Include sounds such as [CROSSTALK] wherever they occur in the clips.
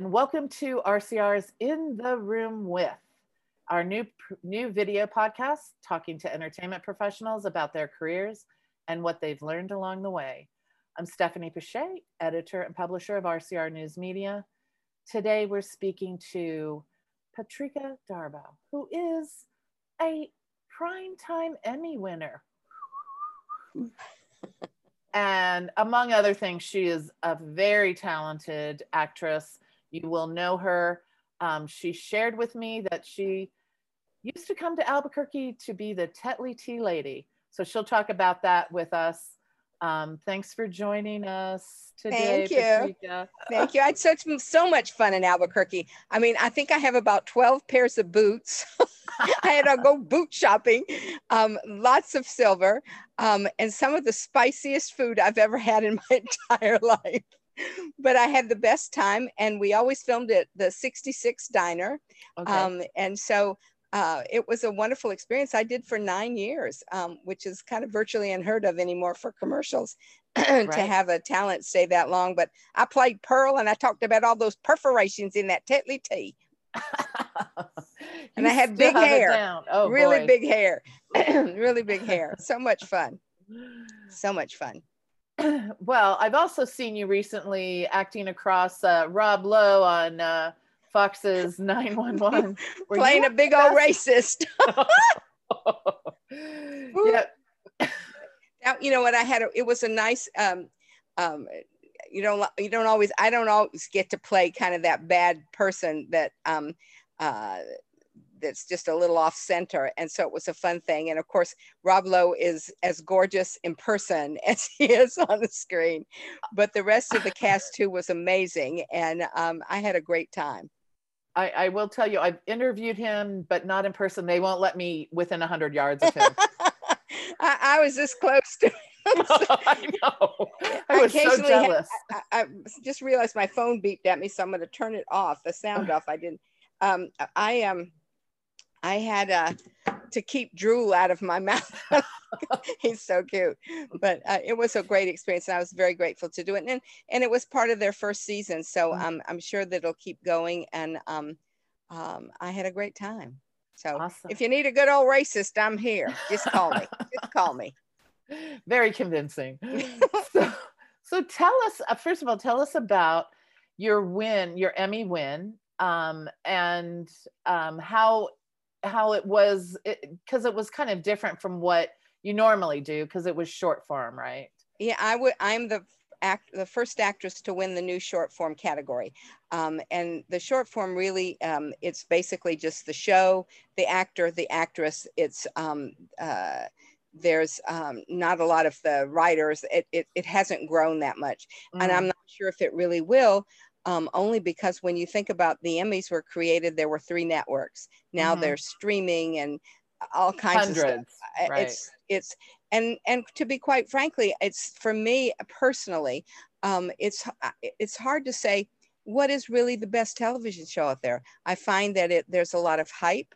and welcome to RCR's In the Room With, our new new video podcast talking to entertainment professionals about their careers and what they've learned along the way. I'm Stephanie Pache, editor and publisher of RCR News Media. Today we're speaking to Patrika Darbo, who is a primetime Emmy winner. [LAUGHS] and among other things, she is a very talented actress you will know her. Um, she shared with me that she used to come to Albuquerque to be the Tetley Tea Lady. So she'll talk about that with us. Um, thanks for joining us today. Thank you. Patrika. Thank you. I had such so much fun in Albuquerque. I mean, I think I have about 12 pairs of boots. [LAUGHS] I had to go boot shopping, um, lots of silver, um, and some of the spiciest food I've ever had in my [LAUGHS] entire life but I had the best time, and we always filmed at the 66 Diner. Okay. Um, and so uh, it was a wonderful experience. I did for nine years, um, which is kind of virtually unheard of anymore for commercials [CLEARS THROAT] right. to have a talent stay that long. But I played Pearl, and I talked about all those perforations in that Tetley tea. [LAUGHS] and I had big hair, oh, really boy. big hair, [CLEARS THROAT] really big [LAUGHS] hair. So much fun, so much fun. [CLEARS THROAT] well, I've also seen you recently acting across uh, Rob Lowe on uh, Fox's 911. [LAUGHS] Playing a big old racist. [LAUGHS] [LAUGHS] yeah. Now, you know what? I had a, it was a nice, um, um, you don't, you don't always, I don't always get to play kind of that bad person that, um, uh, that's just a little off center. And so it was a fun thing. And of course, Rob Lowe is as gorgeous in person [LAUGHS] as he is on the screen. But the rest of the cast too was amazing. And um, I had a great time. I, I, will tell you, I've interviewed him, but not in person. They won't let me within 100 yards of him. [LAUGHS] I, I, was this close to [LAUGHS] I know. I was so jealous. I, I, just realized my phone beeped at me, so I'm going to turn it off, the sound off. I didn't. Um, I am. Um, I had uh, to keep drool out of my [LAUGHS] mouth. He's so cute, but uh, it was a great experience, and I was very grateful to do it. And and it was part of their first season, so um, I'm sure that it'll keep going. And um, um, I had a great time. So awesome. if you need a good old racist, I'm here. Just call me. Just call me. [LAUGHS] Very convincing. [LAUGHS] so, so tell us uh, first of all, tell us about your win, your Emmy win, um, and um, how how it was because it, it, was kind of different from what you normally do because it was short form, right? Yeah, I would. I'm the act the first actress to win the new short form category, um, and the short form really um, it's basically just the show, the actor, the actress. It's um, uh, there's um, not a lot of the writers. It, it, it hasn't grown that much, mm. and I'm mm. not sure if it really will um, only because when you think about the Emmys were created, there were three networks. Now mm-hmm. they're streaming and all kinds Hundreds, of stuff. Right. It's it's and and to be quite frankly, it's for me personally, um, it's it's hard to say what is really the best television show out there. I find that it there's a lot of hype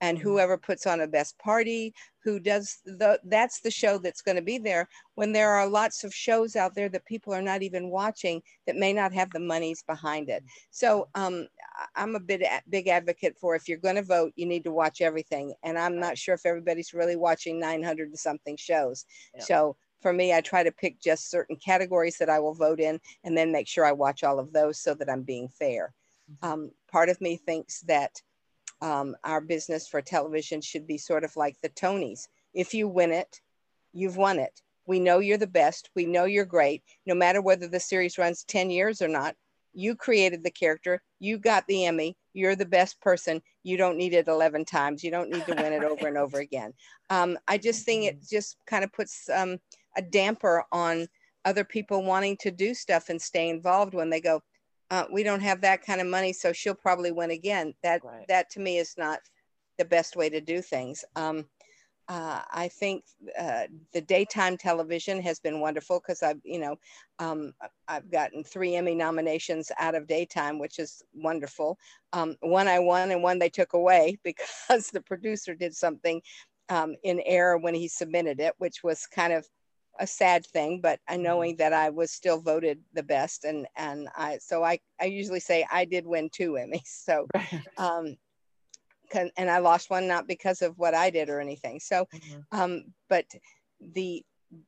and mm-hmm. whoever puts on a best party who does the that's the show that's going to be there when there are lots of shows out there that people are not even watching that may not have the monies behind it so um, i'm a bit big advocate for if you're going to vote you need to watch everything and i'm not sure if everybody's really watching 900 and something shows yeah. so for me, I try to pick just certain categories that I will vote in and then make sure I watch all of those so that I'm being fair. Mm-hmm. Um, part of me thinks that um, our business for television should be sort of like the Tonys. If you win it, you've won it. We know you're the best. We know you're great. No matter whether the series runs 10 years or not, you created the character. You got the Emmy. You're the best person. You don't need it 11 times. You don't need to win it over and over again. Um, I just think it just kind of puts um, a damper on other people wanting to do stuff and stay involved when they go, uh, we don't have that kind of money, so she'll probably win again. That right. that to me is not the best way to do things. Um, uh, I think uh, the daytime television has been wonderful because I've, you know, um, I've gotten three Emmy nominations out of daytime, which is wonderful. Um, one I won and one they took away [LAUGHS] because the producer did something um, in error when he submitted it, which was kind of a sad thing, but I Mm-hmm. knowing that I was still voted the best, and and I so I I usually say I did win two Emmys. [LAUGHS] So um, and I lost one not because of what I did or anything. So Mhm. um, but the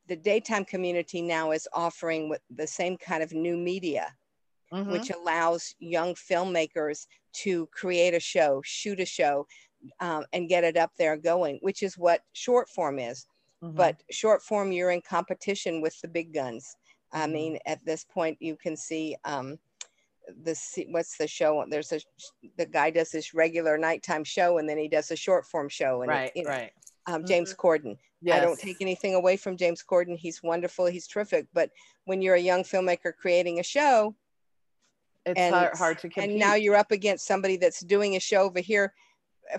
the daytime community now is offering with the same kind of new media Mhm. which allows young filmmakers to create a show shoot a show um, and get it up there going which is what short form is Mhm. but short form you're in competition with the big guns i Mhm. mean at this point you can see um, the what's the show there's a the guy does this regular nighttime show and then he does a short form show and it- right, you know, right. um, james corden Yes. I don't take anything away from James Corden. He's wonderful. He's terrific. But when you're a young filmmaker creating a show, It's and hard, hard to compete. and now you're up against somebody that's doing a show over here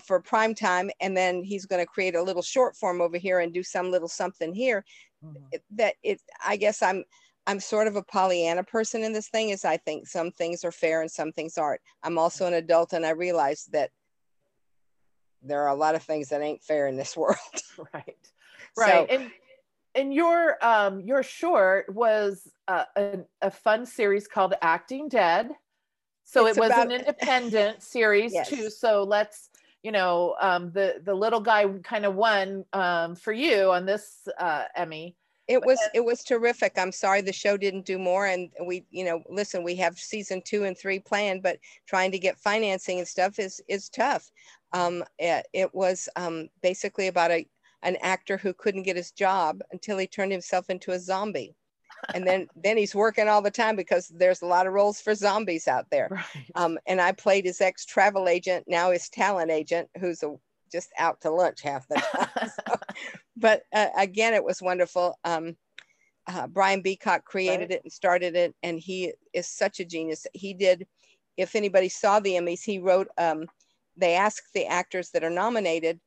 for prime time, and then he's going to create a little short form over here and do some little something here. Mhm. That it, I guess I'm, I'm sort of a Pollyanna person in this thing. Is I think some things are fair and some things aren't. I'm also an adult, and I realize that there are a lot of things that ain't fair in this [LAUGHS] world. [LAUGHS] right So- right and and your um your short was uh, a, a fun series called acting dead so It's it was an independent [LAUGHS] series Yes. too so let's you know um the the little guy kind of won um for you on this uh emmy It was it was terrific. I'm sorry the show didn't do more, and we you know listen we have season two and three planned, but trying to get financing and stuff is is tough. Um, it, it was um, basically about a an actor who couldn't get his job until he turned himself into a zombie, and then then he's working all the time because there's a lot of roles for zombies out there. right Um, and I played his ex travel agent, now his talent agent, who's a, just out to lunch half the time. [LAUGHS] [LAUGHS] So, but uh, again, it was wonderful. Um, uh, Brian Beacock created Right. it and started it, and he is such a genius. He did, if anybody saw the Emmys, he wrote, um, they asked the actors that are nominated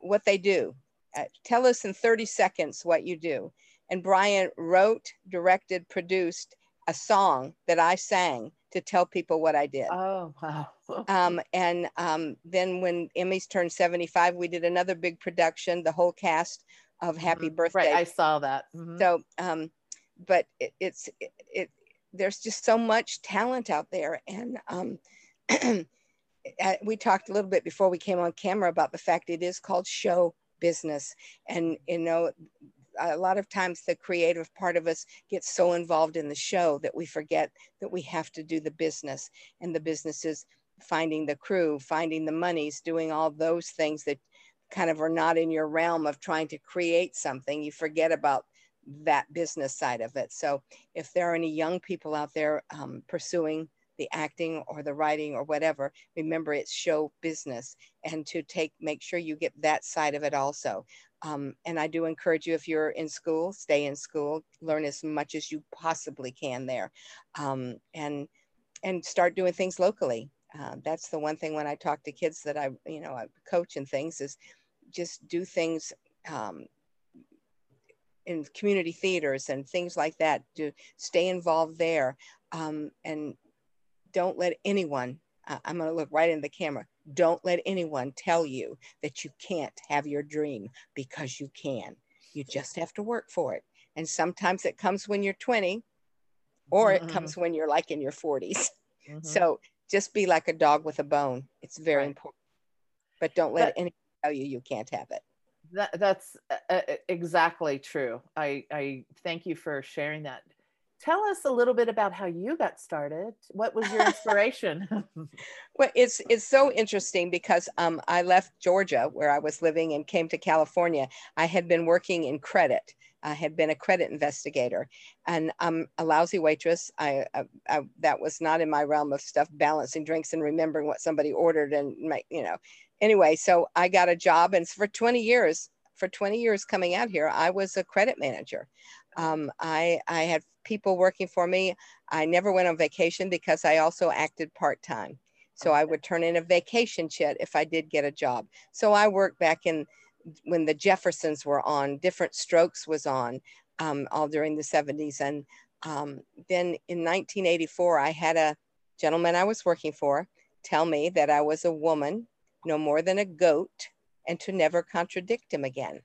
what they do. Uh, tell us in 30 seconds what you do. And Brian wrote, directed, produced a song that I sang to tell people what I did. oh wow [LAUGHS] Um, and um, then when Emmys turned 75, we did another big production, the whole cast of Happy Mhm. Birthday. right i saw that Mhm. So, um, but it, it's, it, it, there's just so much talent out there. And um, [CLEARS THROAT] uh, we talked a little bit before we came on camera about the fact it is called show business. And, you know, a lot of times the creative part of us gets so involved in the show that we forget that we have to do the business. And the business is finding the crew finding the monies doing all those things that kind of are not in your realm of trying to create something. You forget about that business side of it. So if there are any young people out there um, pursuing the acting or the writing or whatever remember it's show business. And to take make sure you get that side of it also um, and I do encourage you, if you're in school, stay in school, learn as much as you possibly can there, um, and and start doing things locally. Uh, that's the one thing when I talk to kids that I, you know, I coach and things is just do things um, in community theaters and things like that. To stay involved there, um, and don't let anyone. Uh, I'm going to look right in the camera. Don't let anyone tell you that you can't have your dream because you can. You just have to work for it. And sometimes it comes when you're 20 or it Mhm. comes when you're like in your 40s. [LAUGHS] Mhm. So just be like a dog with a bone. It's very Right. important. But don't let But- anyone tell you you can't have it. that, that's uh, uh, exactly true i i thank you for sharing that tell us a little bit about how you got started what was your inspiration [LAUGHS] Well, it's it's so interesting because um, I left Georgia where I was living and came to California. I had been working in credit. I had been a credit investigator, and I'm a lousy waitress. I, I, I that was not in my realm of stuff, balancing drinks and remembering what somebody ordered and make you know. Anyway, so I got a job, and for 20 years, for 20 years coming out here, I was a credit manager. Um, I I had people working for me. I never went on vacation because I also acted part time. So I would turn in a vacation chit if I did get a job. So I worked back in when the Jeffersons were on, Diff'rent Strokes was on, um, all during the 70s. And um, then in 1984, I had a gentleman I was working for tell me that I was a woman, no more than a goat, and to never contradict him again.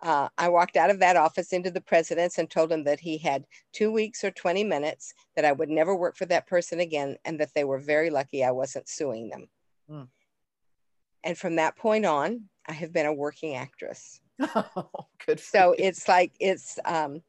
Uh, I walked out of that office into the president's and told him that he had two weeks or 20 minutes, that I would never work for that person again, and that they were very lucky I wasn't suing them. Mm. And from that point on, I have been a working actress. Oh, [LAUGHS] good. So you. it's like, it's, um,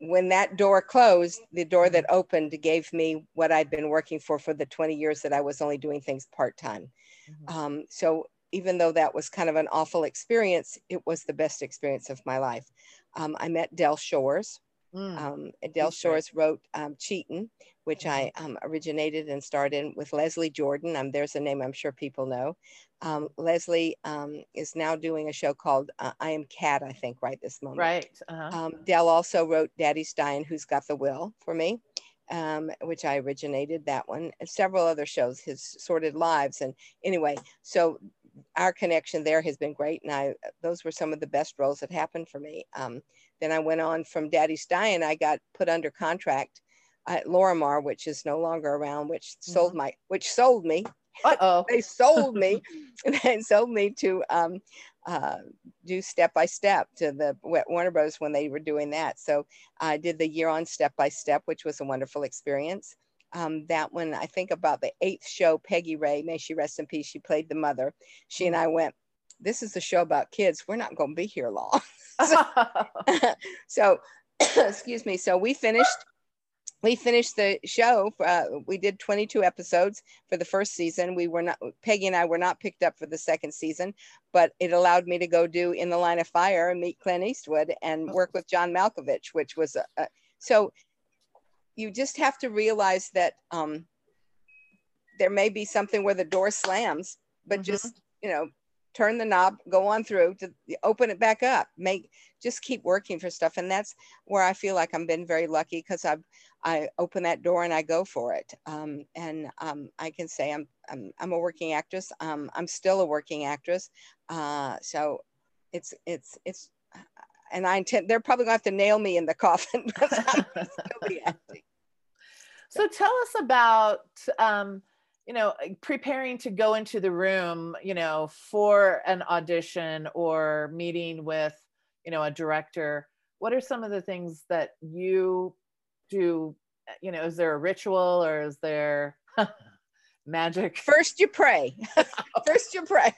when that door closed, the door that opened gave me what I'd been working for for the 20 years that I was only doing things part time. Mm-hmm. Um, so even though that was kind of an awful experience, it was the best experience of my life. Um, I met Del Shores. Mm. Um, Del Shores wrote um, Cheatin', which I mm-hmm. um, originated and starred in with Leslie Jordan. Um, there's a name I'm sure people know. Um, Leslie um, is now doing a show called uh, I Am Cat, I think, right this moment. Right. Uh-huh. Um, Del also wrote Daddy's Dying, Who's Got the Will for me, um, which I originated that one, and several other shows, his Sordid Lives. And anyway, so our connection there has been great. And I, those were some of the best roles that happened for me. Um, then I went on from Daddy's Dying, I got put under contract at Lorimar, which is no longer around, which mm-hmm. sold my, which sold me uh-oh. [LAUGHS] they sold me [LAUGHS] [LAUGHS] and sold me to um, uh, do step by step to the Warner Bros. when they were doing that. So I did the year on step by step, which was a wonderful experience. Um, that one, I think about the eighth show, Peggy Rea, may she rest in peace. She played the mother. She and I went, this is a show about kids. We're not going to be here long. [LAUGHS] [LAUGHS] so, [LAUGHS] so [CLEARS THROAT] excuse me. So we finished we finished the show. Uh, we did 22 episodes for the first season. We were not, Peggy and I were not picked up for the second season, but it allowed me to go do In the Line of Fire and meet Clint Eastwood and work with John Malkovich, which was a, a so you just have to realize that um, there may be something where the door slams, but mm-hmm. just, you know, turn the knob, go on through to open it back up, make just keep working for stuff. And that's where I feel like I've been very lucky because I've I open that door and I go for it. Um, and um, I can say I'm, I'm, I'm a working actress. Um, I'm still a working actress. Uh, so it's, it's, it's, and I intend, they're probably gonna have to nail me in the coffin, [LAUGHS] So tell us about, um, you know, preparing to go into the room, you know, for an audition or meeting with, you know, a director. What are some of the things that you do you know is there a ritual or is there [LAUGHS] magic? First you pray. [LAUGHS] First you pray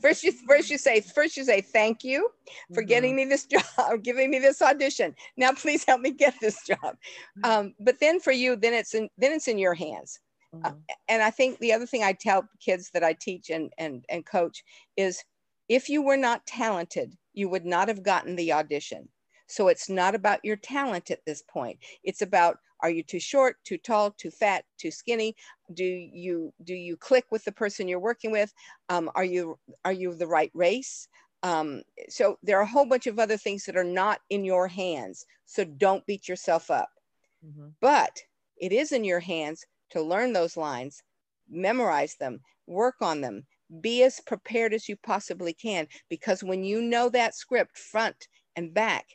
first you first you say first you say thank you for mm-hmm. getting me this [LAUGHS] job giving me this audition now please help me get this job mm-hmm. um, but then for you then it's in then it's in your hands uh, mm-hmm. uh, and i think the other thing i tell kids that i teach and and and coach is if you were not talented you would not have gotten the audition so it's not about your talent at this point. It's about are you too short, too tall, too fat, too skinny? Do you do you click with the person you're working with? Um, are you are you the right race? Um, so there are a whole bunch of other things that are not in your hands. So don't beat yourself up. Mm-hmm. But it is in your hands to learn those lines, memorize them, work on them, be as prepared as you possibly can. Because when you know that script front and back,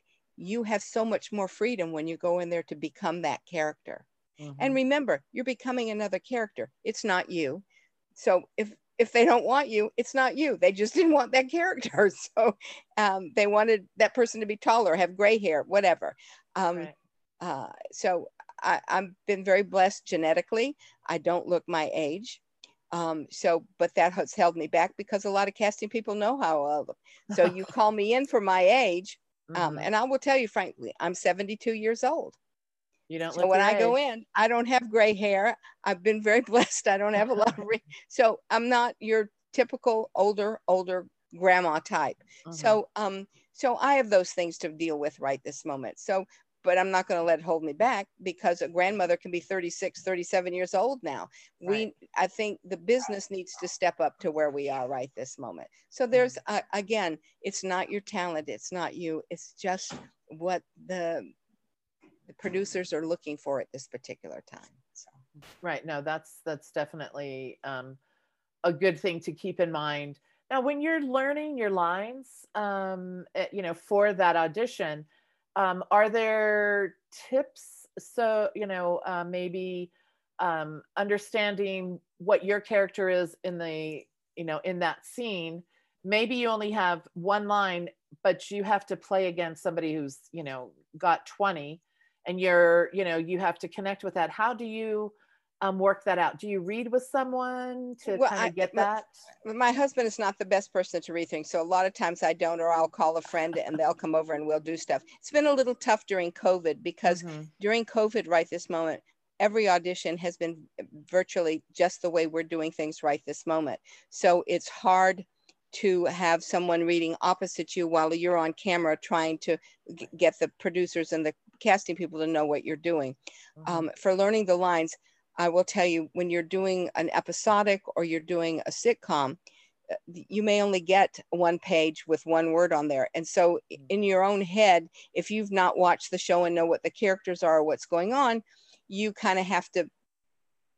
you have so much more freedom when you go in there to become that character. Mm-hmm. And remember, you're becoming another character. It's not you. So if if they don't want you, it's not you. They just [LAUGHS] didn't want that character. [LAUGHS] So um, they wanted that person to be taller, have gray hair, whatever. Um, right. uh, so I, I've been very blessed genetically. I don't look my age. Um, so, but that has held me back because a lot of casting people know how I look. So you [LAUGHS] call me in for my age, mm-hmm. Um, and I will tell you frankly, I'm 72 years old. You don't. So when I go in, I don't have gray hair. I've been very [LAUGHS] blessed. I don't have a lot of. Re- [LAUGHS] so I'm not your typical older older grandma type. Mm-hmm. So um so I have those things to deal with right this moment. So but I'm not going to let it hold me back because a grandmother can be 36, 37 years old now. Right. We, I think the business needs to step up to where we are right this moment. So there's, mm-hmm. uh, again, it's not your talent, it's not you, it's just what the, the producers are looking for at this particular time. So. Right. No, that's, that's definitely um, a good thing to keep in mind. Now, when you're learning your lines, um, eh, you know, for that audition, um, are there tips so you know uh, maybe um, understanding what your character is in the you know in that scene? Maybe you only have one line but you have to play against somebody who's you know got 20 and you're you know you have to connect with that. How do you um, work that out do you read with someone to well, kind of get my, that my husband is not the best person to read things so a lot of times i don't or i'll call a friend and they'll come over and we'll do stuff it's been a little tough during covid because mm-hmm. during covid right this moment every audition has been virtually just the way we're doing things right this moment so it's hard to have someone reading opposite you while you're on camera trying to g- get the producers and the casting people to know what you're doing. Mm-hmm. Um, for learning the lines, I will tell you when you're doing an episodic or you're doing a sitcom, uh, you may only get one page with one word on there. And so, mm-hmm. in your own head, if you've not watched the show and know what the characters are or what's going on, you kind of have to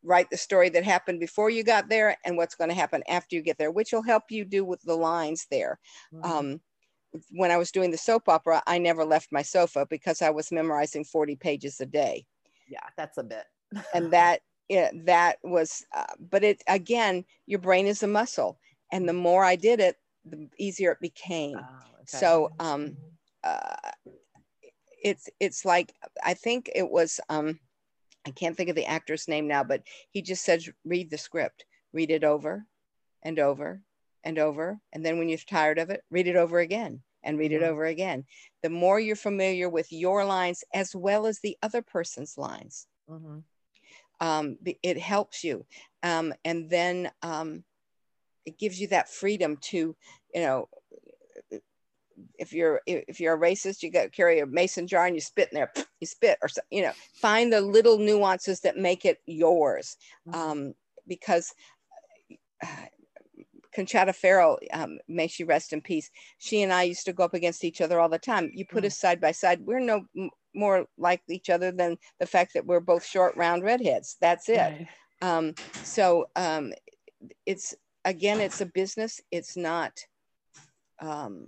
write the story that happened before you got there and what's going to happen after you get there, which will help you do with the lines there. Mm-hmm. Um, when I was doing the soap opera, I never left my sofa because I was memorizing 40 pages a day. Yeah, that's a bit. and that, yeah, that was, uh, but it, again, your brain is a muscle. And the more I did it, the easier it became. Oh, okay. So, um, uh, it's, it's like, I think it was, um, I can't think of the actor's name now, but he just says, read the script, read it over and over and over. And then when you're tired of it, read it over again and read mm-hmm. it over again. The more you're familiar with your lines as well as the other person's lines, mm-hmm. Um, it helps you. Um, and then um, it gives you that freedom to, you know, if you're if you're a racist, you got to carry a mason jar and you spit in there, you spit or you know, find the little nuances that make it yours, mm-hmm. um, because. Conchata Ferrell, um, may she rest in peace. She and I used to go up against each other all the time. You put mm. us side by side. We're no m- more like each other than the fact that we're both short, round redheads. That's it. Right. Um, so um, it's again, it's a business. It's not. Um,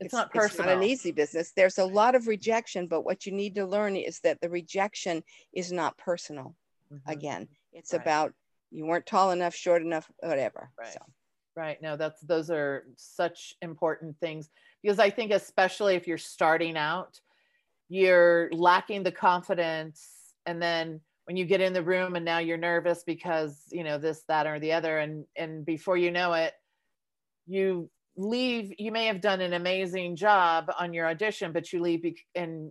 it's, not personal. It's not an easy business. There's a lot of rejection, but what you need to learn is that the rejection is not personal. Mm-hmm. Again, it's right. about you weren't tall enough, short enough, whatever. Right. So. Right. No, that's those are such important things because I think especially if you're starting out, you're lacking the confidence and then when you get in the room and now you're nervous because you know this that or the other and and before you know it you leave you may have done an amazing job on your audition but you leave and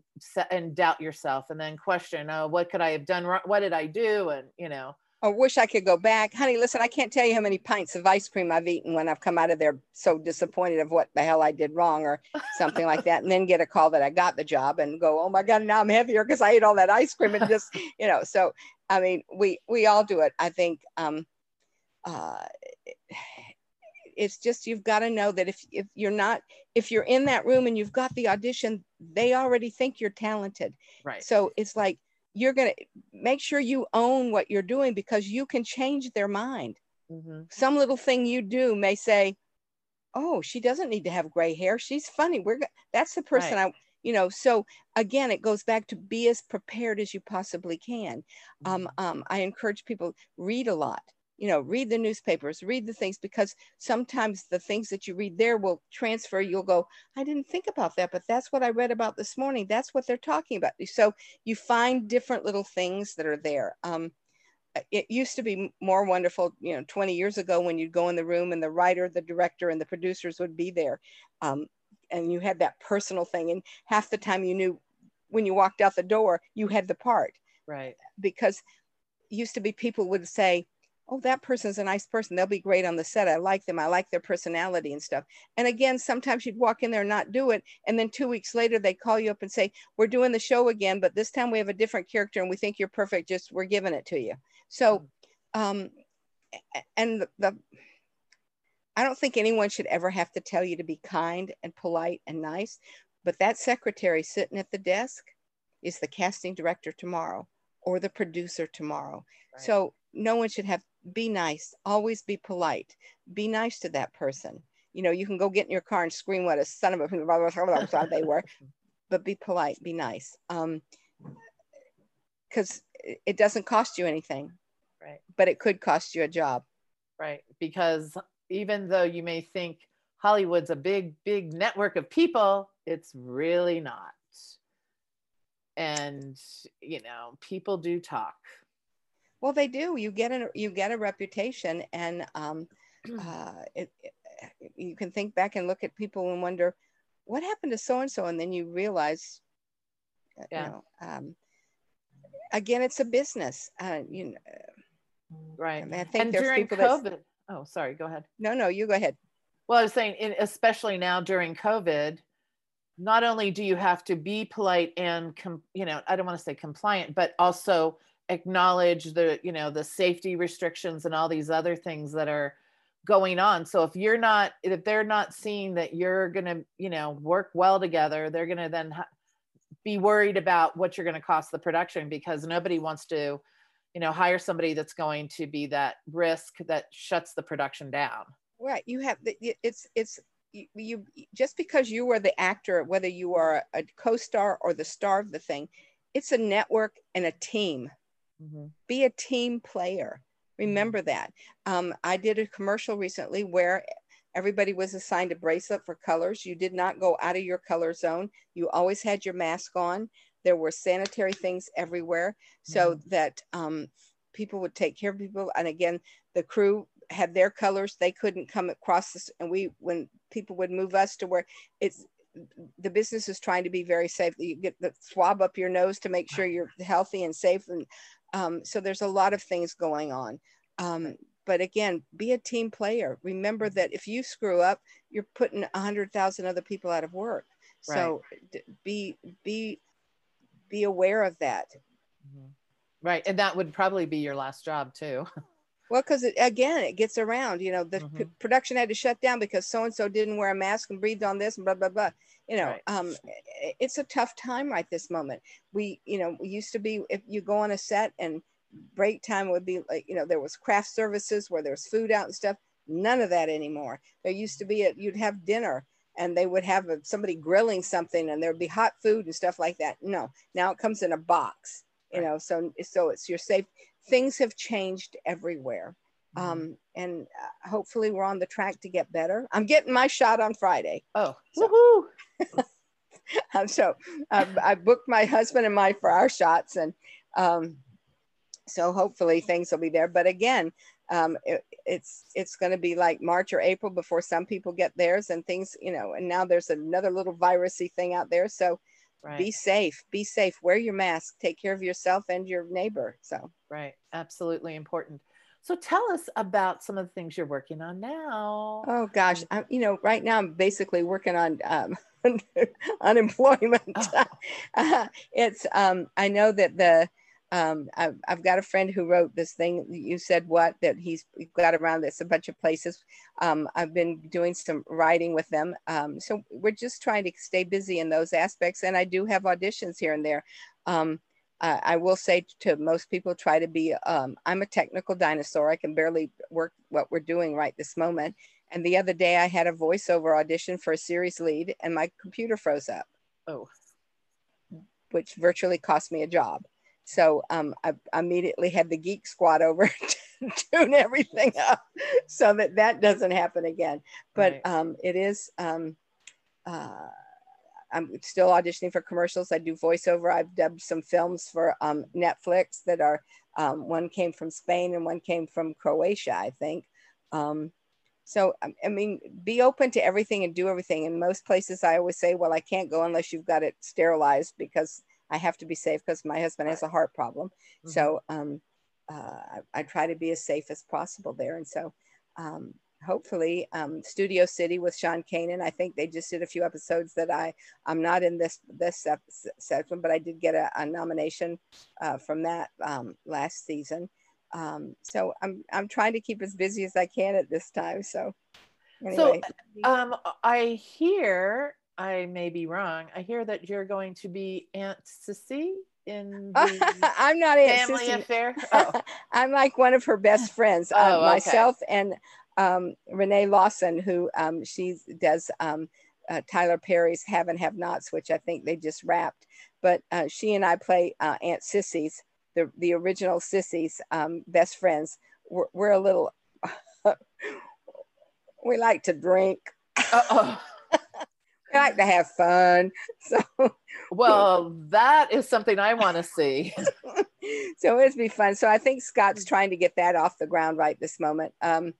and doubt yourself and then question oh what could i have done wrong? what did i do and you know I wish I could go back. Honey, listen, I can't tell you how many pints of ice cream I've eaten when I've come out of there so disappointed of what the hell I did wrong or something like that. And then get a call that I got the job and go, oh my God, now I'm heavier because I ate all that ice cream and just, [LAUGHS] you know, so I mean, we we all do it. I think um uh it's just you've got to know that if if you're not if you're in that room and you've got the audition, they already think you're talented. Right. So it's like you're going to make sure you own what you're doing because you can change their mind. Mm-hmm. Some little thing you do may say, "Oh, she doesn't need to have gray hair. She's funny. We're that's the person right. I, you know." So again, it goes back to be as prepared as you possibly can. Mm-hmm. Um, um, I encourage people read a lot you know read the newspapers read the things because sometimes the things that you read there will transfer. You'll go i didn't think about that but that's what i read about this morning. That's what they're talking about. So you find different little things that are there. Um, it used to be more wonderful you know 20 years ago when you'd go in the room and the writer the director and the producers would be there. Um, and you had that personal thing and half the time you knew when you walked out the door you had the part. Right. Because used to be people would say oh, that person's a nice person. They'll be great on the set. I like them. I like their personality and stuff. And again, sometimes you'd walk in there and not do it. And then two weeks later, they call you up and say, we're doing the show again, but this time we have a different character and we think you're perfect. Just we're giving it to you. So, um, and the, the I don't think anyone should ever have to tell you to be kind and polite and nice, but that secretary sitting at the desk is the casting director tomorrow or the producer tomorrow. Right. So no one should have be nice always be polite be nice to that person you know you can go get in your car and scream what a son of a [LAUGHS] they were but be polite be nice um because it doesn't cost you anything right but it could cost you a job right because even though you may think Hollywood's a big, big network of people. It's really not. And, you know, people do talk. Well, they do. You get a you get a reputation, and um, [CLEARS THROAT] uh, it, it, you can think back and look at people and wonder what happened to so and so, and then you realize, uh, yeah. you know, um, again, it's a business. Uh, you know, right. I, mean, I think and during COVID. That, oh, sorry. Go ahead. No, no, you go ahead. Well, I was saying, especially now during COVID, not only do you have to be polite and, com- you know, I don't want to say compliant, but also acknowledge the, you know, the safety restrictions and all these other things that are going on. So if you're not, if they're not seeing that you're going to, you know, work well together, they're going to then ha- be worried about what you're going to cost the production because nobody wants to, you know, hire somebody that's going to be that risk that shuts the production down. Right. You have the, it's it's you, you just because you are the actor, whether you are a co-star or the star of the thing, it's a network and a team. Mm-hmm. Be a team player. Remember mm-hmm. that. Um, I did a commercial recently where everybody was assigned a bracelet for colors. You did not go out of your color zone. You always had your mask on. There were sanitary things everywhere so mm-hmm. that um, people would take care of people. And again, the crew had their colors. They couldn't come across this. And we, when people would move us to where it's, the business is trying to be very safe. You get the swab up your nose to make sure you're healthy and safe. And um, so there's a lot of things going on. Um, but again, be a team player. Remember that if you screw up, you're putting a hundred thousand other people out of work. Right. So be be be aware of that. Mm-hmm. Right, and that would probably be your last job too. [LAUGHS] Well, because again, it gets around. You know, the mm-hmm. p- production had to shut down because so and so didn't wear a mask and breathed on this and blah blah blah. You know, right. um, it's a tough time right this moment. We, you know, we used to be if you go on a set and break time would be like, you know, there was craft services where there's food out and stuff. None of that anymore. There used to be a, you'd have dinner and they would have a, somebody grilling something and there'd be hot food and stuff like that. No, now it comes in a box, you know, so, so it's your safe. Things have changed everywhere. Mm-hmm. Um, and uh, hopefully we're on the track to get better. I'm getting my shot on Friday. Oh, so. woohoo. [LAUGHS] um, so uh, I booked my husband and my for our shots and um, so hopefully things will be there but again um, it, it's it's going to be like march or april before some people get theirs and things you know and now there's another little virusy thing out there so right. be safe be safe wear your mask take care of yourself and your neighbor so right absolutely important so tell us about some of the things you're working on now oh gosh I, you know right now i'm basically working on um, [LAUGHS] unemployment oh. [LAUGHS] uh, it's um, i know that the um, I've, I've, got a friend who wrote this thing. You said what that he's got around this a bunch of places. Um, I've been doing some writing with them. Um, so we're just trying to stay busy in those aspects. And I do have auditions here and there. Um, I, I will say to most people, try to be. Um, I'm a technical dinosaur. I can barely work what we're doing right this moment. And the other day, I had a voiceover audition for a series lead, and my computer froze up. Oh. Which virtually cost me a job. So um, I, immediately had the Geek Squad over [LAUGHS] to tune everything up so that that doesn't happen again. But right. um, it is, um, uh, I'm still auditioning for commercials. I do voiceover. I've dubbed some films for um, Netflix that are, um, one came from Spain and one came from Croatia, I think. Um, so, I mean, be open to everything and do everything. In most places, I always say, well, I can't go unless you've got it sterilized because I have to be safe because my husband has a heart problem. Mm-hmm. So um, uh, I, I, try to be as safe as possible there. And so um, hopefully um, Studio City with Sean Kanan, I think they just did a few episodes that I, I'm not in this, this section, but I did get a, a nomination uh, from that um, last season. Um, so I'm, I'm trying to keep as busy as I can at this time. So anyway. So um, I hear I may be wrong. I hear that you're going to be Aunt Sissy in [LAUGHS] I'm not Aunt family Sissy. affair. [LAUGHS] Oh. I'm like one of her best friends. [LAUGHS] Um, oh, okay. Myself and um, Renee Lawless, who um, she does um, uh, Tyler Perry's Have and Have Nots, which I think they just wrapped. But uh, she and I play uh, Aunt Sissy's, the, the original Sissy's um, best friends. We're, we're a little, we like to drink Uh-oh. I like to have fun. [LAUGHS] So well, that is something I want to see. [LAUGHS] so it'd be fun. So I think Scott's trying to get that off the ground right this moment. Um,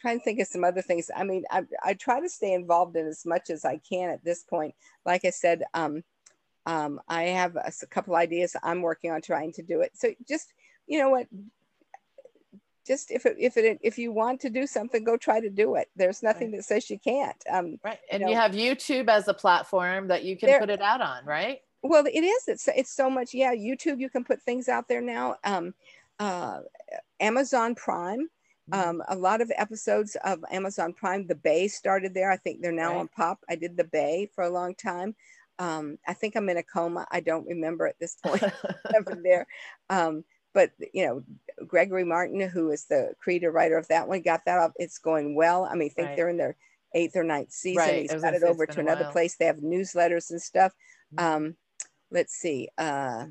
trying to think of some other things. I mean, I, I try to stay involved in as much as I can at this point. Like I said, um, um, I have a, a couple ideas I'm working on trying to do it. So just, you know what, just if it, if it if you want to do something go try to do it there's nothing right. that says you can't um right and you, know, you, have youtube as a platform that you can there, put it out on right well it is it's it's so much yeah youtube you can put things out there now um uh amazon prime mm-hmm. um, a lot of episodes of Amazon Prime, The Bay started there. I think they're now right. on Pop. I did The Bay for a long time. Um, I think I'm in a coma. I don't remember at this point. [LAUGHS] [LAUGHS] There. Um, but you know gregory martin who is the creator writer of that one got that up it's going well. I mean i think right. they're in their eighth or ninth season. Right. he's got it over to another place. They have newsletters and stuff. Mm-hmm. um, let's see uh,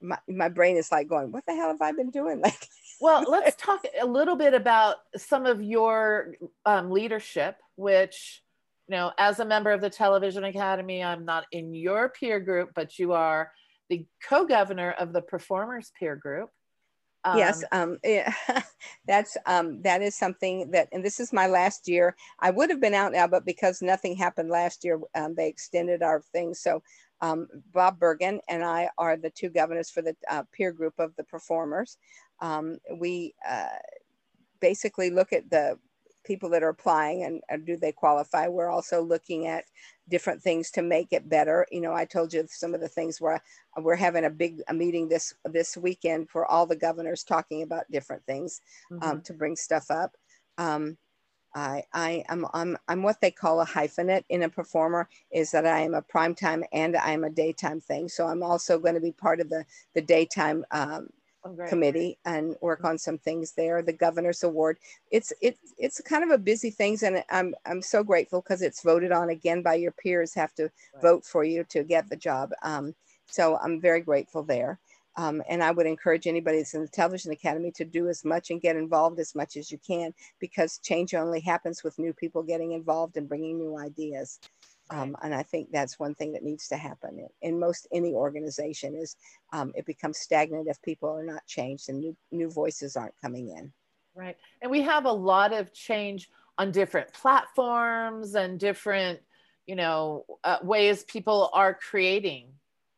my, my brain is like going what the hell have i been doing? [LAUGHS] Like well let's [LAUGHS] talk a little bit about some of your um, leadership which you know as a member of the television academy i'm not in your peer group but you are the co-governor of the performers peer group. Um, yes, um, [LAUGHS] yeah, that's um, that is something that, and this is my last year. I would have been out now, but because nothing happened last year, um, they extended our thing. So um, Bob Bergen and I are the two governors for the uh, peer group of the performers. Um, we uh, basically look at the people that are applying and, and, do they qualify. We're also looking at different things to make it better. You know, I told you some of the things where we're having a big a meeting this this weekend for all the governors talking about different things um, mm-hmm. um, to bring stuff up. Um, I, I am I'm, I'm what they call a hyphenate in a performer is that I am a primetime and I'm a daytime thing. So I'm also going to be part of the the daytime um, oh, committee and work on some things there. The governor's award. It's it's it's kind of a busy things, and I'm I'm so grateful because it's voted on again by your peers. Have to right. vote for you to get the job. Um, so I'm very grateful there. Um, and I would encourage anybody that's in the Television Academy to do as much and get involved as much as you can because change only happens with new people getting involved and bringing new ideas. Um, and I think that's one thing that needs to happen in, in most any organization is um, it becomes stagnant if people are not changed and new, new voices aren't coming in. Right. And we have a lot of change on different platforms and different, you know, uh, ways people are creating,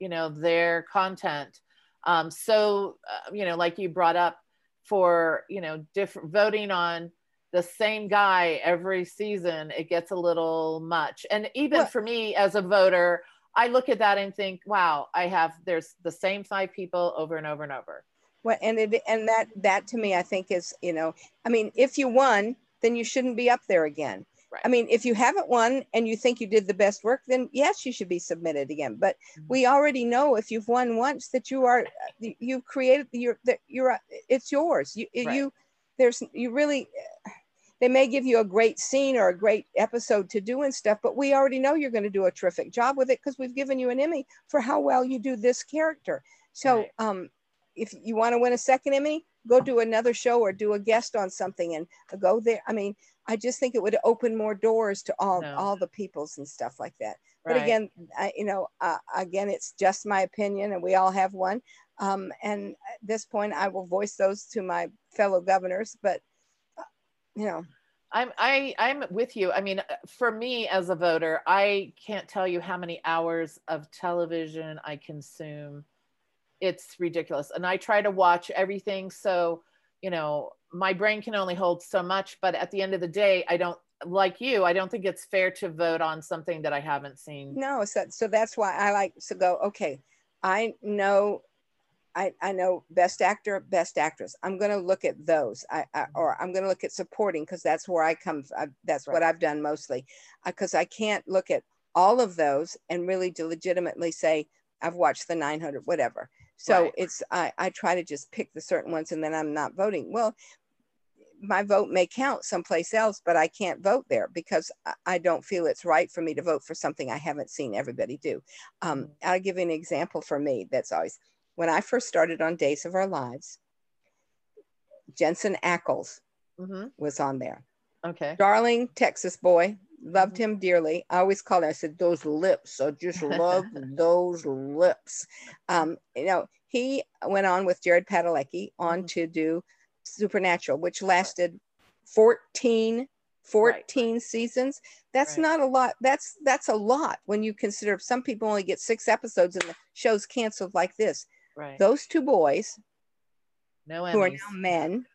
you know, their content. Um, so, uh, you know, like you brought up for, you know, different voting on the same guy every season, it gets a little much. And even what? for me as a voter, I look at that and think, wow, I have there's the same five people over and over and over. Well, and it and that that to me, I think is you know, I mean, if you won, then you shouldn't be up there again. Right. I mean, if you haven't won and you think you did the best work, then yes, you should be submitted again. But mm-hmm. we already know if you've won once that you are you've created your that you're it's yours. You right. you there's you really they may give you a great scene or a great episode to do and stuff, but we already know you're going to do a terrific job with it because we've given you an Emmy for how well you do this character. So right. um, if you want to win a second Emmy, go do another show or do a guest on something and go there. I mean, I just think it would open more doors to all no. all the peoples and stuff like that. Right. But again, I, you know, uh, again, it's just my opinion, and we all have one. Um, and at this point, I will voice those to my fellow governors. But know i'm i i'm with you. I mean for me as a voter i can't tell you how many hours of television i consume. It's ridiculous. And i try to watch everything. So you know my brain can only hold so much but at the end of the day i don't like you i don't think it's fair to vote on something that i haven't seen. No so, so that's why i like to go okay i know I, I know best actor, best actress. I'm going to look at those, I, I or I'm going to look at supporting because that's where I come. I, that's right. what I've done mostly, because uh, I can't look at all of those and really to legitimately say I've watched the 900, whatever. So right. it's I, I try to just pick the certain ones and then I'm not voting. Well, my vote may count someplace else, but I can't vote there because I don't feel it's right for me to vote for something I haven't seen everybody do. Um, mm-hmm. I'll give you an example for me. That's always when I first started on Days of Our Lives, Jensen Ackles mm-hmm. was on there. Okay. Darling Texas boy, loved him dearly. I always called him, I said, those lips. I just [LAUGHS] love those lips. Um, you know, he went on with Jared Padalecki on mm-hmm. to do Supernatural, which lasted 14 14 right. seasons that's right. not a lot that's that's a lot when you consider some people only get six episodes and the show's canceled like this right. Those two boys no who are now men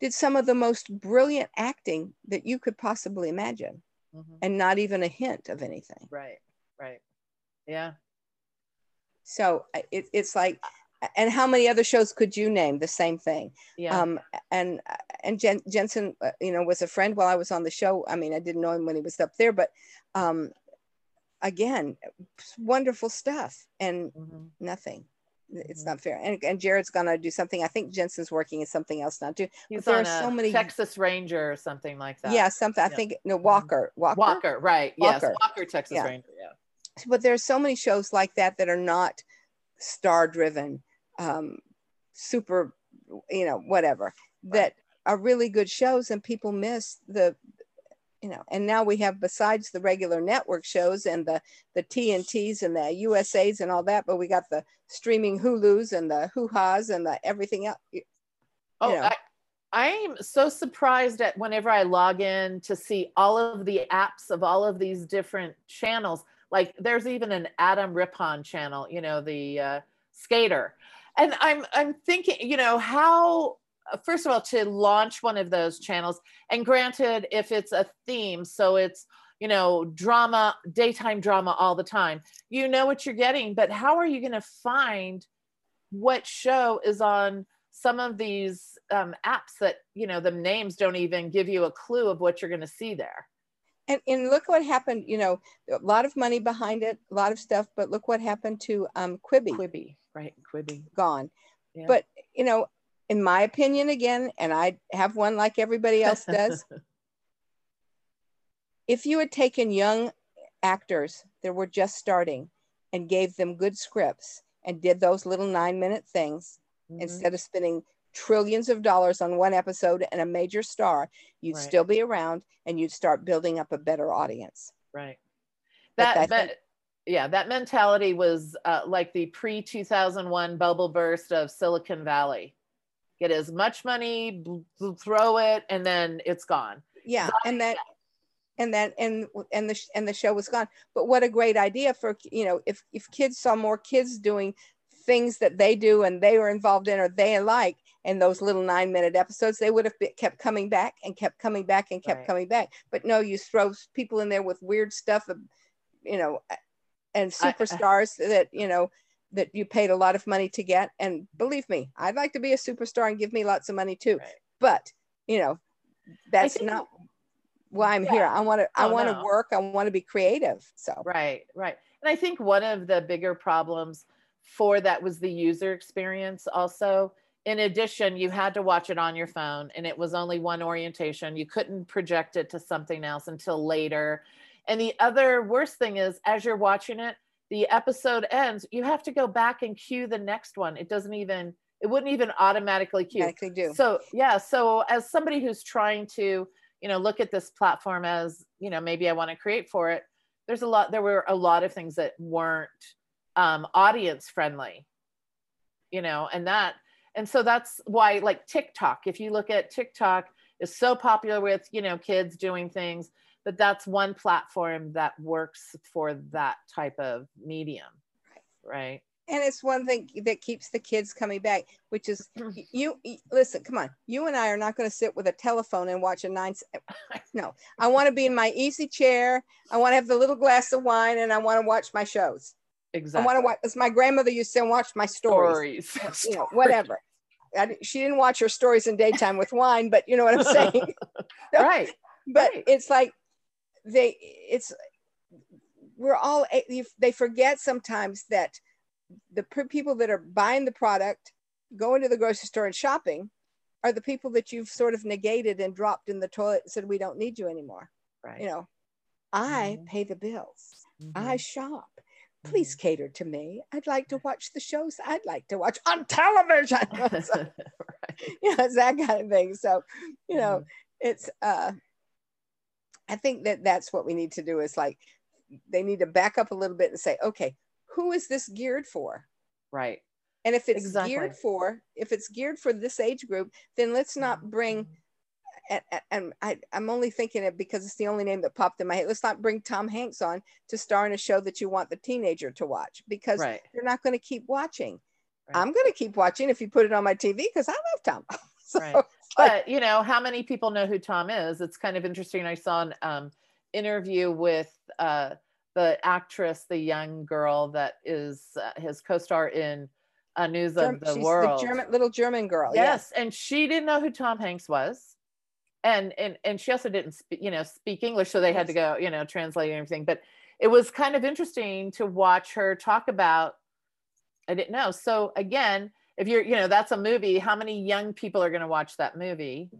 did some of the most brilliant acting that you could possibly imagine. Mm-hmm. and not even a hint of anything. Right right. Yeah. So it, it's like and how many other shows could you name the same thing? Yeah. um and and Jen, jensen uh, you know was a friend while i was on the show. I mean i didn't know him when he was up there but um again wonderful stuff and mm-hmm. nothing it's mm-hmm. not fair and, and jared's gonna do something i think jensen's working in something else now too He's there are so many texas ranger or something like that yeah something i think no walker walker walker right walker. yes walker texas yeah. ranger yeah but there's so many shows like that that are not star driven um, super, you know, whatever right. that are really good shows and people miss the, you know, and now we have besides the regular network shows and the the TNTs and the USAs and all that, but we got the streaming Hulus and the Hoo Ha's and the everything else. You oh, know. I- I'm so surprised at whenever I log in to see all of the apps of all of these different channels. Like there's even an Adam Rippon channel, you know, the uh, skater and i'm i'm thinking you know how first of all to launch one of those channels. And granted if it's a theme so it's you know drama daytime drama all the time you know what you're getting but how are you going to find what show is on some of these um, apps that you know the names don't even give you a clue of what you're going to see there? And, and look what happened you know a lot of money behind it a lot of stuff but look what happened to um quibi. Quibi right quibi. Gone. Yeah. but you know in my opinion again and i have one like everybody else does [LAUGHS] if you had taken young actors that were just starting and gave them good scripts and did those little nine minute things mm-hmm. instead of spending trillions of dollars on one episode and a major star, you'd right. still be around and you'd start building up a better audience. Right. That, that, yeah, that mentality was uh, like the pre 2001 bubble burst of Silicon Valley. Get as much money, throw it, and then it's gone. Yeah, and that and that and and the and the show was gone but what a great idea for you know if if kids saw more kids doing things that they do and they were involved in or they like and those little nine minute episodes, they would have been, kept coming back and kept coming back and kept right. coming back. But no, you throw people in there with weird stuff, you know, and uh, superstars I, that, you know, that you paid a lot of money to get. And believe me, I'd like to be a superstar and give me lots of money too. Right. But, you know, that's think, not why I'm yeah. here. I want to, I oh, want to no. work. I want to be creative. So, right, right. And I think one of the bigger problems for that was the user experience also in addition, you had to watch it on your phone and it was only one orientation. You couldn't project it to something else until later. And the other worst thing is, as you're watching it, the episode ends, you have to go back and cue the next one. It doesn't even, it wouldn't even automatically cue. Automatically do. So, yeah. So, as somebody who's trying to, you know, look at this platform as, you know, maybe I want to create for it, there's a lot, there were a lot of things that weren't um, audience friendly, you know, and that and so that's why like tiktok if you look at tiktok is so popular with you know kids doing things but that's one platform that works for that type of medium right and it's one thing that keeps the kids coming back which is [LAUGHS] you listen come on you and i are not going to sit with a telephone and watch a nine [LAUGHS] no i want to be in my easy chair i want to have the little glass of wine and i want to watch my shows Exactly. I want to watch. As my grandmother used to watch my stories. stories. [LAUGHS] You know, whatever. I, she didn't watch her stories in daytime with wine, but you know what I'm saying. right. But right. it's like they. It's we're all. They forget sometimes that the people that are buying the product, going to the grocery store and shopping, are the people that you've sort of negated and dropped in the toilet and said we don't need you anymore. Right. You know, I mm-hmm. pay the bills. Mm-hmm. I shop please mm-hmm. cater to me. I'd like to watch the shows I'd like to watch on television. so, [LAUGHS] [LAUGHS] right. You know, it's that kind of thing. So, you know, mm-hmm. it's uh I think that that's what we need to do is like they need to back up a little bit and say, okay, who is this geared for? Right. And if it's Exactly. geared for, if it's geared for this age group, then let's not bring. And, and I, I'm only thinking it because it's the only name that popped in my head. Let's not bring Tom Hanks on to star in a show that you want the teenager to watch because Right. they're not going to keep watching. Right. I'm going to keep watching if you put it on my TV because I love Tom. [LAUGHS] so, Right. But you know how many people know who tom is? It's kind of interesting. I saw an um, interview with uh, the actress the young girl that is uh, his co-star in uh, news Germ- of the she's world. The German little German girl. yes. And she didn't know who tom hanks was. And and and she also didn't speak you know speak english so they had to go you know translate everything. But it was kind of interesting to watch her talk about i didn't know. So again if you're you know that's a movie how many young people are going to watch that movie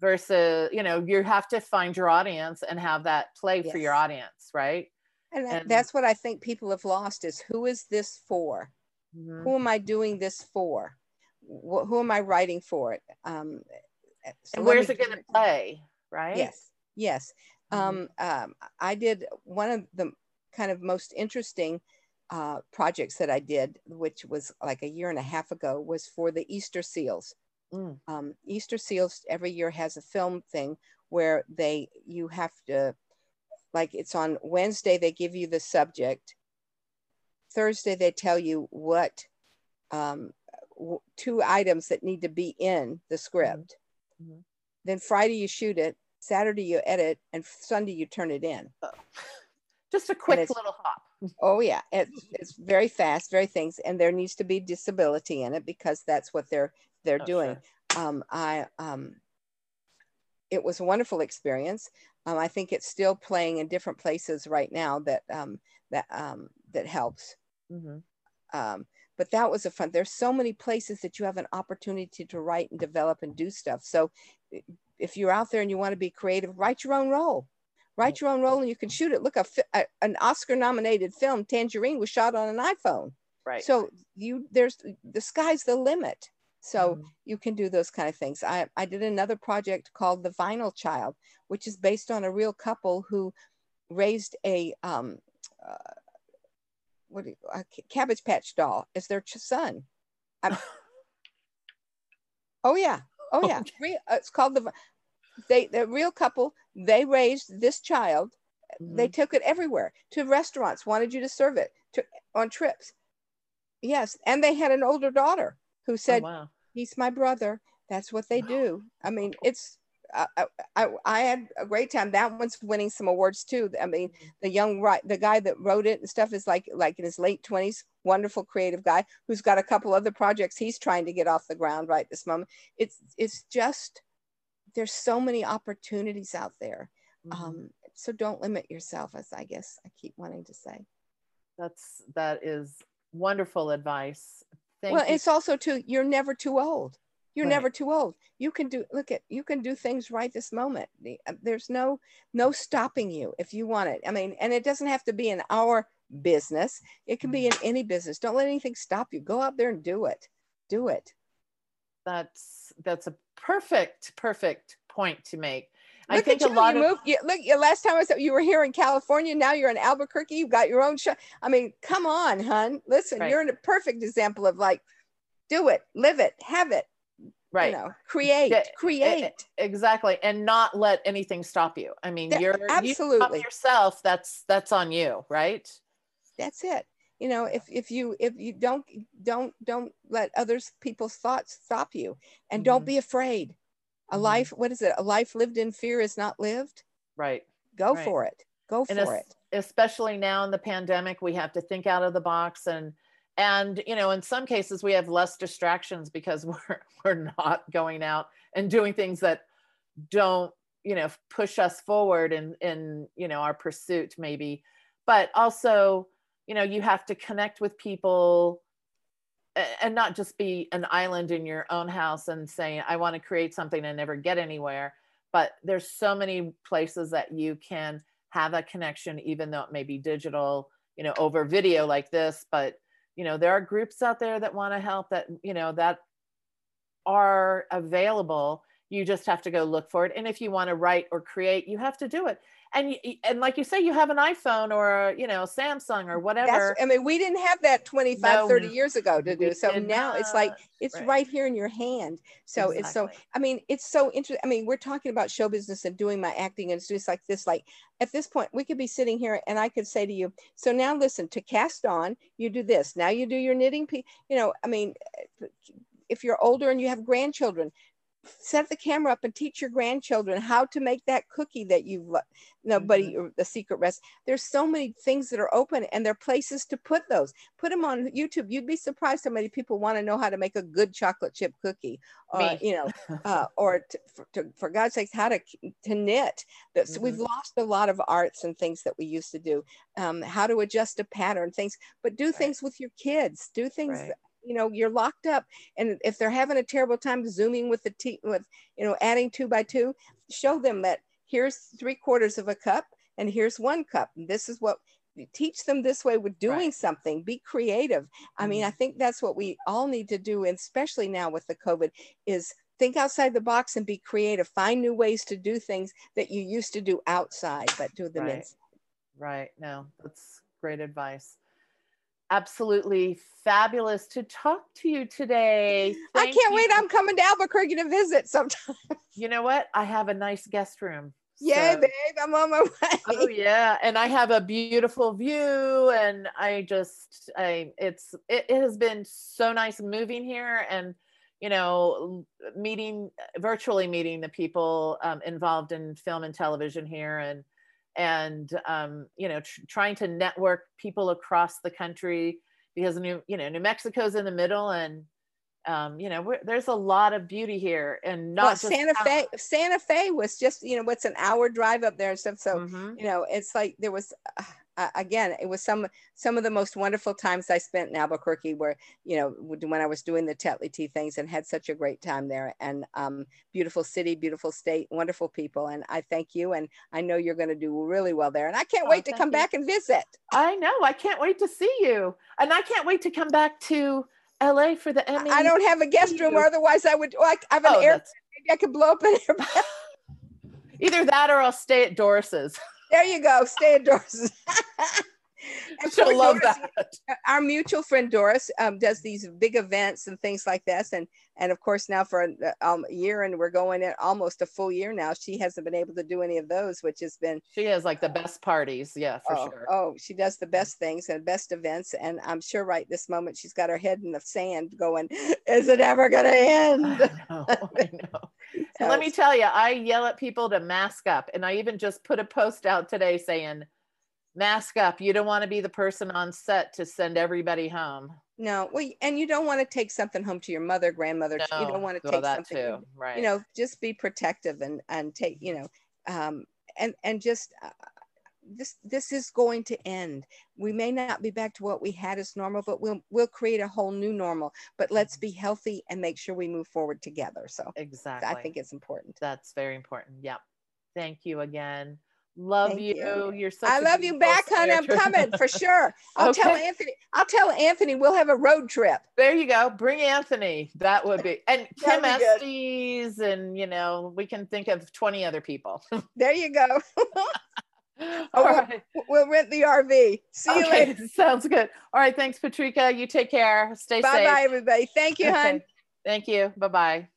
versus you know you have to find your audience and have that play for your audience right And, And- that's what I think people have lost is who is this for? Mhm. Who am I doing this for? Who am I writing for it? Um, so and where's it going to play right Yes, yes. Mhm. Um, um, I did one of the kind of most interesting uh, projects that I did, which was like a year and a half ago, was for the Easter Seals. Mm. Um, Easter Seals every year has a film thing where they you have to like it's on Wednesday they give you the subject. Thursday they tell you what um, w- two items that need to be in the script. Mhm. Then Friday you shoot it, Saturday you edit, and Sunday you turn it in. [LAUGHS] just a quick little hop Oh yeah, it's it's very fast, very things, and there needs to be disability in it because that's what they're they're Oh, doing. sure. Um, I um, it was a wonderful experience. Um, I think it's still playing in different places right now that um, that um, that helps. Mhm. Um, but that was a fun. There's so many places that you have an opportunity to write and develop and do stuff. So if you're out there and you want to be creative, write your own role. Write your own role and you can shoot it. Look, a, a an Oscar-nominated film, Tangerine, was shot on an iPhone. right So you there's the sky's the limit. So Mhm. you can do those kind of things. I, I did another project called The Vinyl Child, which is based on a real couple who raised a um, uh, what do you, a Cabbage Patch doll as their ch- son. [LAUGHS] Oh yeah, oh yeah. Okay. Uh, it's called the. They the real couple. They raised this child. They Mhm. took it everywhere to restaurants. Wanted you to serve it to on trips. Yes, and they had an older daughter who Oh, said, wow he's my brother that's what they do i mean it's I, I i had a great time that one's winning some awards too i mean the young right the guy that wrote it and stuff is like like in his late 20s wonderful creative guy who's got a couple other projects he's trying to get off the ground right this moment it's it's just there's so many opportunities out there Mhm. um so don't limit yourself as i guess i keep wanting to say. That's that is wonderful advice. Thank well you. it's also too you're never too old. You're Right. never too old. You can do look at you can do things right this moment. Uh, there's no no stopping you if you want it. I mean and it doesn't have to be in our business. It can be in any business. Don't let anything stop you. Go out there and do it. Do it that's that's a perfect perfect point to make. I look think at a you, lot you of moved, you, look last time i saw you were here in california now you're in albuquerque you've got your own show. I mean come on hun. Listen Right. you're in a perfect example of like do it live it have it right. you know create Yeah, eh, eh, create. exactly and not let anything stop you. I mean That- you're you absolutely. yourself that's that's on you right? That's it you know if if you if you don't don't don't let others people's thoughts stop you. And don't Mhm. be afraid. A Mhm. life what is it? A life lived in fear is not lived? Right. Go Right. for it. Go and for es- it. especially now in the pandemic we have to think out of the box and and you know in some cases we have less distractions because [LAUGHS] we're we're not going out and doing things that don't you know push us forward in in you know our pursuit maybe. But also you know you have to connect with people and not just be an island in your own house and saying i want to create something and never get anywhere but there's so many places that you can have a connection even though it may be digital you know over video like this but you know there are groups out there that want to help that you know that are available. You just have to go look for it and if you want to write or create you have to do it and and like you say you have an iphone or you know samsung or whatever That's, i mean we didn't have that 25 no, 30 years ago to do so now not. it's like it's right. right. here in your hand so exactly. it's so i mean it's so interesting i mean we're talking about show business and doing my acting and it's just like this like at this point we could be sitting here and i could say to you so now listen to cast on you do this now you do your knitting you know i mean if you're older and you have grandchildren set the camera up and teach your grandchildren how to make that cookie that you've nobody mm-hmm. the secret recipe there's so many things that are open and there are places to put those put them on youtube you'd be surprised how many people want to know how to make a good chocolate chip cookie or Me. you know [LAUGHS] uh, or to, for, to, for, god's sake how to to knit that mm-hmm. we've lost a lot of arts and things that we used to do um, how to adjust a pattern things but do right. things with your kids do things right you know you're locked up and if they're having a terrible time zooming with the t with you know adding two by two show them that here's three quarters of a cup and here's one cup and this is what teach them this way with doing right. something be creative i mean i mm-hmm. think that's what we all need to do and especially now with the covid is think outside the box and be creative find new ways to do things that you used to do outside but do them right. inside right no that's great advice absolutely fabulous to talk to you today. Thank I can't you. wait. I'm coming to Albuquerque to visit sometime. You know what? I have a nice guest room. Yay, so. babe. I'm on my way. Oh yeah. And I have a beautiful view and I just I it's it, it has been so nice moving here and you know meeting virtually meeting the people um, involved in film and television here and and um, you know tr- trying to network people across the country because new you know new mexico's in the middle and um, you know there's a lot of beauty here and not well, santa fe santa fe was just you know what's an hour drive up there and stuff so mm-hmm. you know it's like there was uh, uh, again, it was some some of the most wonderful times I spent in Albuquerque, where you know when I was doing the Tetley Tea things and had such a great time there. And um, beautiful city, beautiful state, wonderful people. And I thank you, and I know you're going to do really well there. And I can't oh, wait to come you. back and visit. I know. I can't wait to see you, and I can't wait to come back to LA for the Emmy. I don't have a guest room, or otherwise I would. Like, I have an oh, air. Maybe I could blow up an air. [LAUGHS] Either that, or I'll stay at Doris's. [LAUGHS] There you go. Stay indoors. [LAUGHS] [LAUGHS] and She'll love Doris, that. Our mutual friend Doris um, does these big events and things like this, and and of course now for a, um, a year, and we're going in almost a full year now. She hasn't been able to do any of those, which has been. She has like the best parties, yeah, for oh, sure. Oh, she does the best things and best events, and I'm sure right this moment she's got her head in the sand, going, [LAUGHS] "Is it ever going to end?" I know. I [LAUGHS] know. and let me tell you, I yell at people to mask up, and I even just put a post out today saying mask up. You don't want to be the person on set to send everybody home. No, well, and you don't want to take something home to your mother, grandmother. No, you don't want to take that something. Too. Right. You know, just be protective and and take. You know, um, and and just. Uh, this this is going to end. We may not be back to what we had as normal, but we'll we'll create a whole new normal. But let's be healthy and make sure we move forward together. So exactly, I think it's important. That's very important. Yep. Thank you again. Love you. you. You're such I love you back, honey. I'm coming for sure. [LAUGHS] I'll okay. tell Anthony. I'll tell Anthony we'll have a road trip. There you go. Bring Anthony. That would be and [LAUGHS] Kim Estes, and you know, we can think of 20 other people. [LAUGHS] there you go. oh, we'll, right. we'll, rent the RV. See okay. you later. Sounds good. All right. Thanks, Patrika. You take care. Stay bye safe. Bye bye, everybody. Thank you, okay. hon. Thank you. Bye bye.